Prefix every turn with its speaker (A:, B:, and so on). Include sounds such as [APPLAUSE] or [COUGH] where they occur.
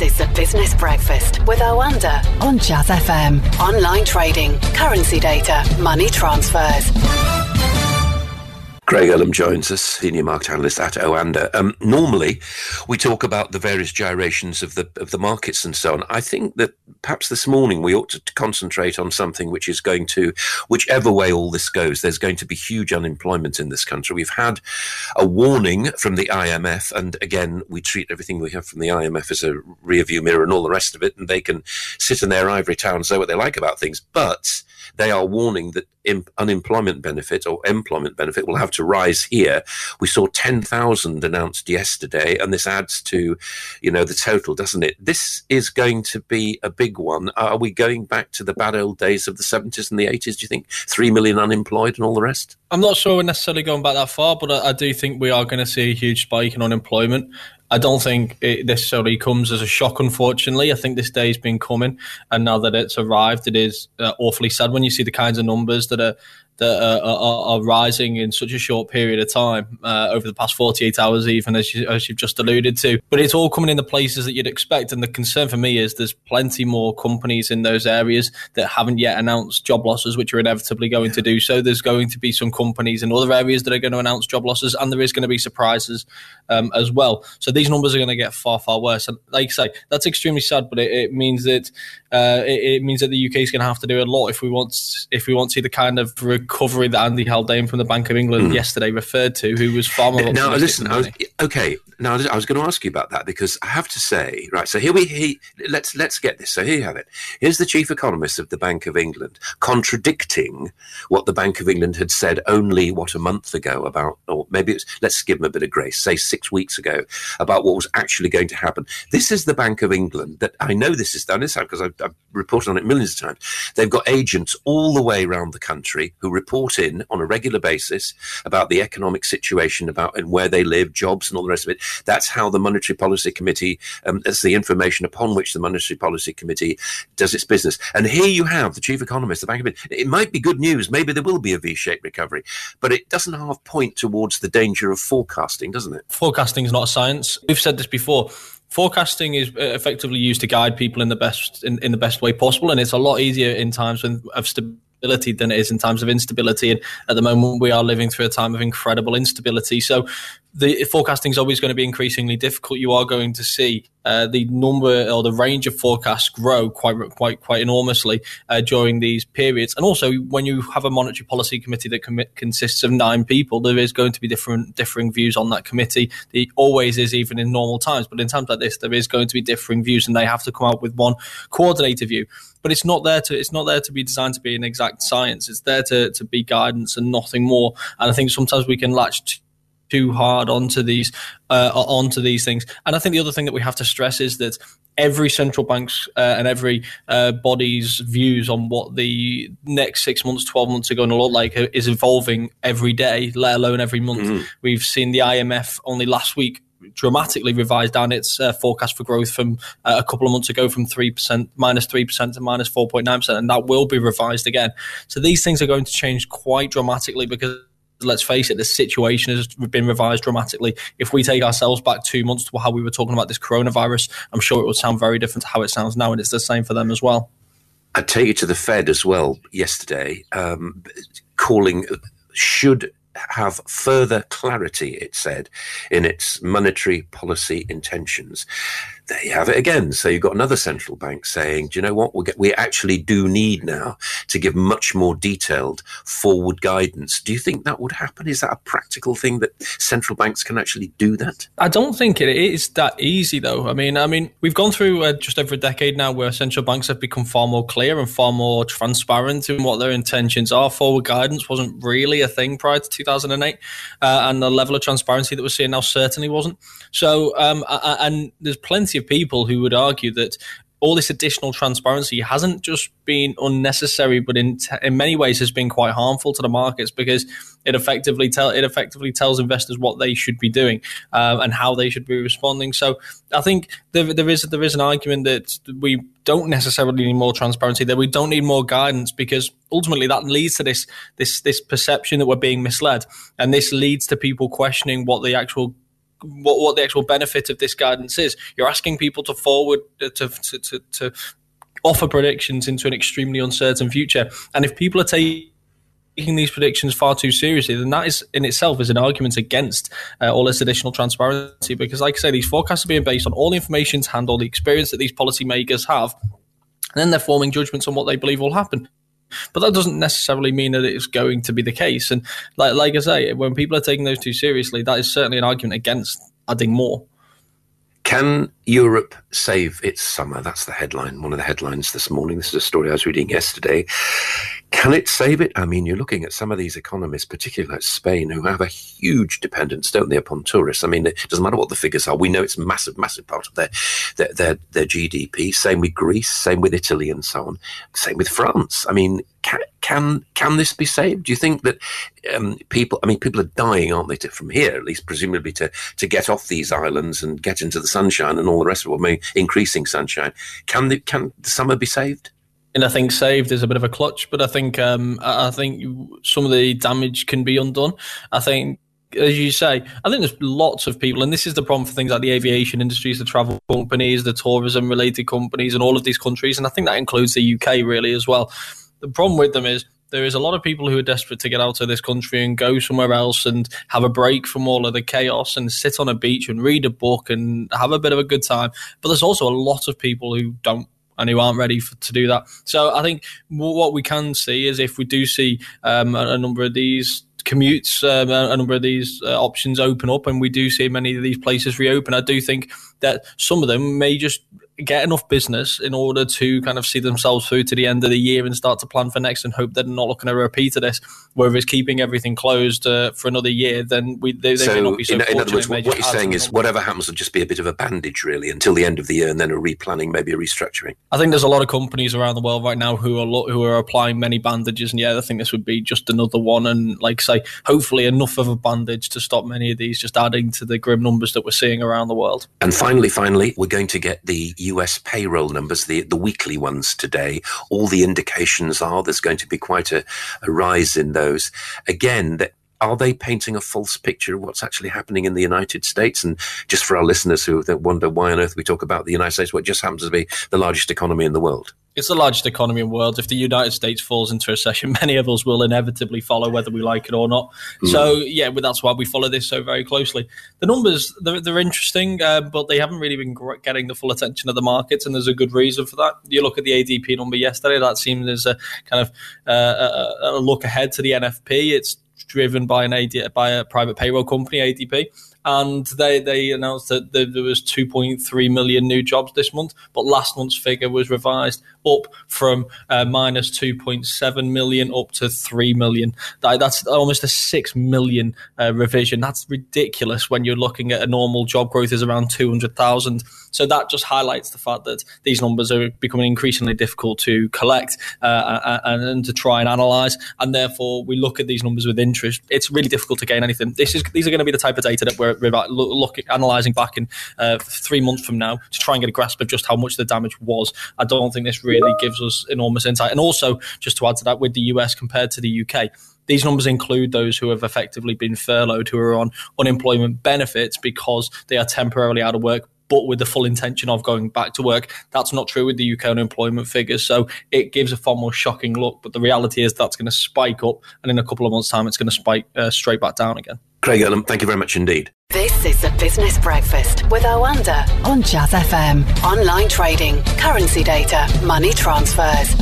A: This is the Business Breakfast with Oanda on Jazz FM. Online trading, currency data, money transfers.
B: Craig Erlam joins us, senior market analyst at Oanda. Um, normally, we talk about the various gyrations of the of the markets and so on. I think that perhaps this morning we ought to concentrate on something which is going to, whichever way all this goes, there's going to be huge unemployment in this country. We've had a warning from the IMF, and again, we treat everything we have from the IMF as a rearview mirror and all the rest of it, and they can sit in their ivory tower and say what they like about things, but they are warning that unemployment benefit or employment benefit will have to rise here. We saw 10,000 announced yesterday, and this adds to, you know, the total, doesn't it? This is going to be a big one. Are we going back to the bad old days of the 70s and the 80s? Do you think 3 million unemployed and all the rest?
C: I'm not sure we're necessarily going back that far, but I, I do think we are going to see a huge spike in unemployment. I don't think it necessarily comes as a shock, unfortunately. I think this day's been coming, and now that it's arrived, it is uh, awfully sad when you see the kinds of numbers that are that are, are, are, rising in such a short period of time uh, over the past 48 hours, even as, you, as you've just alluded to. But it's all coming in the places that you'd expect. And the concern for me is there's plenty more companies in those areas that haven't yet announced job losses, which are inevitably going to do so. There's going to be some companies in other areas that are going to announce job losses, and there is going to be surprises um, as well. So these numbers are going to get far, far worse. And like I say, that's extremely sad, but it, it means that uh, it, it, means that the UK is going to have to do a lot if we want if we want to see the kind of recovery that Andy Haldane from the Bank of England mm. yesterday referred to, who was far more.
B: Now, listen, I was, okay. Now, I was going to ask you about that because I have to say, right. So here we he, let's let's get this. So here you have it. Here's the chief economist of the Bank of England contradicting what the Bank of England had said only what a month ago about, or maybe it's let's give him a bit of grace, say six weeks ago about what was actually going to happen. This is the Bank of England that I know this is done this because I've, I've reported on it millions of times. They've got agents all the way around the country who report in on a regular basis about the economic situation, about and where they live, jobs, and all the rest of it. That's how the Monetary Policy Committee, um, that's the information upon which the Monetary Policy Committee does its business. And here you have the chief economist, the Bank of England. It might be good news. Maybe there will be a V-shaped recovery, but it doesn't half point towards the danger of forecasting, doesn't it?
C: Forecasting is not a science. We've said this before forecasting is uh, effectively used to guide people in the best in, in the best way possible and it's a lot easier in times of stability than it is in times of instability. And at the moment we are living through a time of incredible instability. So the forecasting is always going to be increasingly difficult. You are going to see uh, the number or the range of forecasts grow quite quite quite enormously uh, during these periods. And also, when you have a monetary policy committee that com- consists of nine people, there is going to be different differing views on that committee. There always is, even in normal times. But in times like this, there is going to be differing views, and they have to come up with one coordinated view. But it's not there to it's not there to be designed to be an exact science. It's there to to be guidance and nothing more. And I think sometimes we can latch too hard onto these uh, onto these things. And I think the other thing that we have to stress is that every central bank's uh, and every uh, body's views on what the next six months, twelve months are going to look like is evolving every day, let alone every month. Mm-hmm. We've seen the IMF only last week dramatically revised down its uh, forecast for growth from uh, a couple of months ago from 3% minus 3% to minus 4.9% and that will be revised again so these things are going to change quite dramatically because let's face it, the situation has been revised dramatically. If we take ourselves back two months to how we were talking about this coronavirus, I'm sure it would sound very different to how it sounds now, and it's the same for them as well.
B: I take you to the Fed as well yesterday, um, calling should have further clarity, it said, in its monetary policy intentions there you have it again. So you've got another central bank saying, do you know what? we get, we actually do need now to give much more detailed forward guidance. Do you think that would happen? Is that a practical thing that central banks can actually do that?
C: I don't think it is that easy, though. I mean, I mean, we've gone through uh, just over a decade now where central banks have become far more clear and far more transparent in what their intentions are. Forward guidance wasn't really a thing prior to 2008, uh, and the level of transparency that we're seeing now certainly wasn't. So, um, and there's plenty of people who would argue that all this additional transparency hasn't just been unnecessary, but in t- in many ways has been quite harmful to the markets because it effectively tell it effectively tells investors what they should be doing uh, and how they should be responding. So I think there, there is there is an argument that we don't necessarily need more transparency, that we don't need more guidance because ultimately that leads to this this this perception that we're being misled, and this leads to people questioning what the actual what, what the actual benefit of this guidance is. You're asking people to forward uh, to to, to, to offer predictions into an extremely uncertain future, and if people are taking taking these predictions far too seriously, then that is in itself is an argument against uh, all this additional transparency. Because, like I say, these forecasts are being based on all the information to hand, all the experience that these policymakers have, and then they're forming judgments on what they believe will happen. But that doesn't necessarily mean that it's going to be the case. And like, like I say, when people are taking those too seriously, that is certainly an argument against adding more.
B: Can Europe save its summer? That's the headline, one of the headlines this morning. This is a story I was reading yesterday. Can it save it? I mean, you're looking at some of these economists, particularly like Spain, who have a huge dependence, don't they, upon tourists? I mean, it doesn't matter what the figures are. We know it's a massive, massive part of their, their, their, their GDP. Same with Greece, same with Italy, and so on. Same with France. I mean, can can can this be saved? Do you think that um, people? I mean, people are dying, aren't they, to, from here at least, presumably to to get off these islands and get into the sunshine and all the rest of it. I mean, increasing sunshine. Can the can the summer be saved?
C: And I think saved is a bit of a clutch, but I think um, I think some of the damage can be undone. I think as you say, I think there's lots of people, and this is the problem for things like the aviation industries, the travel companies, the tourism related companies, and all of these countries. And I think that includes the UK really as well. The problem with them is there is a lot of people who are desperate to get out of this country and go somewhere else and have a break from all of the chaos and sit on a beach and read a book and have a bit of a good time. But there's also a lot of people who don't and who aren't ready for, to do that. So I think what we can see is if we do see um, a, a number of these commutes, um, a number of these uh, options open up, and we do see many of these places reopen, I do think that some of them may just get enough business in order to kind of see themselves through to the end of the year and start to plan for next and hope they're not looking at a repeat of this. Whether it's keeping everything closed uh, for another year, then we they, they so may not be so
B: in,
C: in
B: other words, what, what you're saying is whatever happens will just be a bit of a bandage, really, until the end of the year, and then a replanning, maybe a restructuring.
C: I think there's a lot of companies around the world right now who are lo- who are applying many bandages, and yeah, I think this would be just another one, and like say, hopefully enough of a bandage to stop many of these just adding to the grim numbers that we're seeing around the world.
B: And finally, finally, we're going to get the US payroll numbers, the, the weekly ones today. All the indications are there's going to be quite a, a rise in those. Again, that are they painting a false picture of what's actually happening in the United States? And just for our listeners who wonder why on earth we talk about the United States, what just happens to be the largest economy in the world
C: it's the largest economy in the world. If the United States falls into a recession, [LAUGHS] many of us will inevitably follow, whether we like it or not. Mm. So, yeah, well, that's why we follow this so very closely. The numbers, they're, they're interesting, uh, but they haven't really been getting the full attention of the markets, and there's a good reason for that. You look at the ADP number yesterday, that seems as a kind of uh, a, a look ahead to the NFP. It's driven by an AD, by a private payroll company, ADP and they they announced that there was 2.3 million new jobs this month, but last month's figure was revised up from uh, minus 2.7 million up to 3 million. That, that's almost a 6 million uh, revision. That's ridiculous when you're looking at a normal job growth is around 200,000. So that just highlights the fact that these numbers are becoming increasingly difficult to collect uh, and, and, to try and analyze, and therefore we look at these numbers with interest. It's really difficult to gain anything. This is these are going to be the type of data that we're, we're looking analyzing back in uh, three months from now to try and get a grasp of just how much the damage was. I don't think this really gives us enormous insight. And also, just to add to that, with the US compared to the UK, these numbers include those who have effectively been furloughed, who are on unemployment benefits because they are temporarily out of work but with the full intention of going back to work. That's not true with the UK unemployment figures. So it gives a far more shocking look. But the reality is that's going to spike up, and in a couple of months' time, it's going to spike uh, straight back down again.
B: Craig Erlam, thank you very much indeed.
A: This is the Business Breakfast with Oanda on Jazz FM. Online trading, currency data, money transfers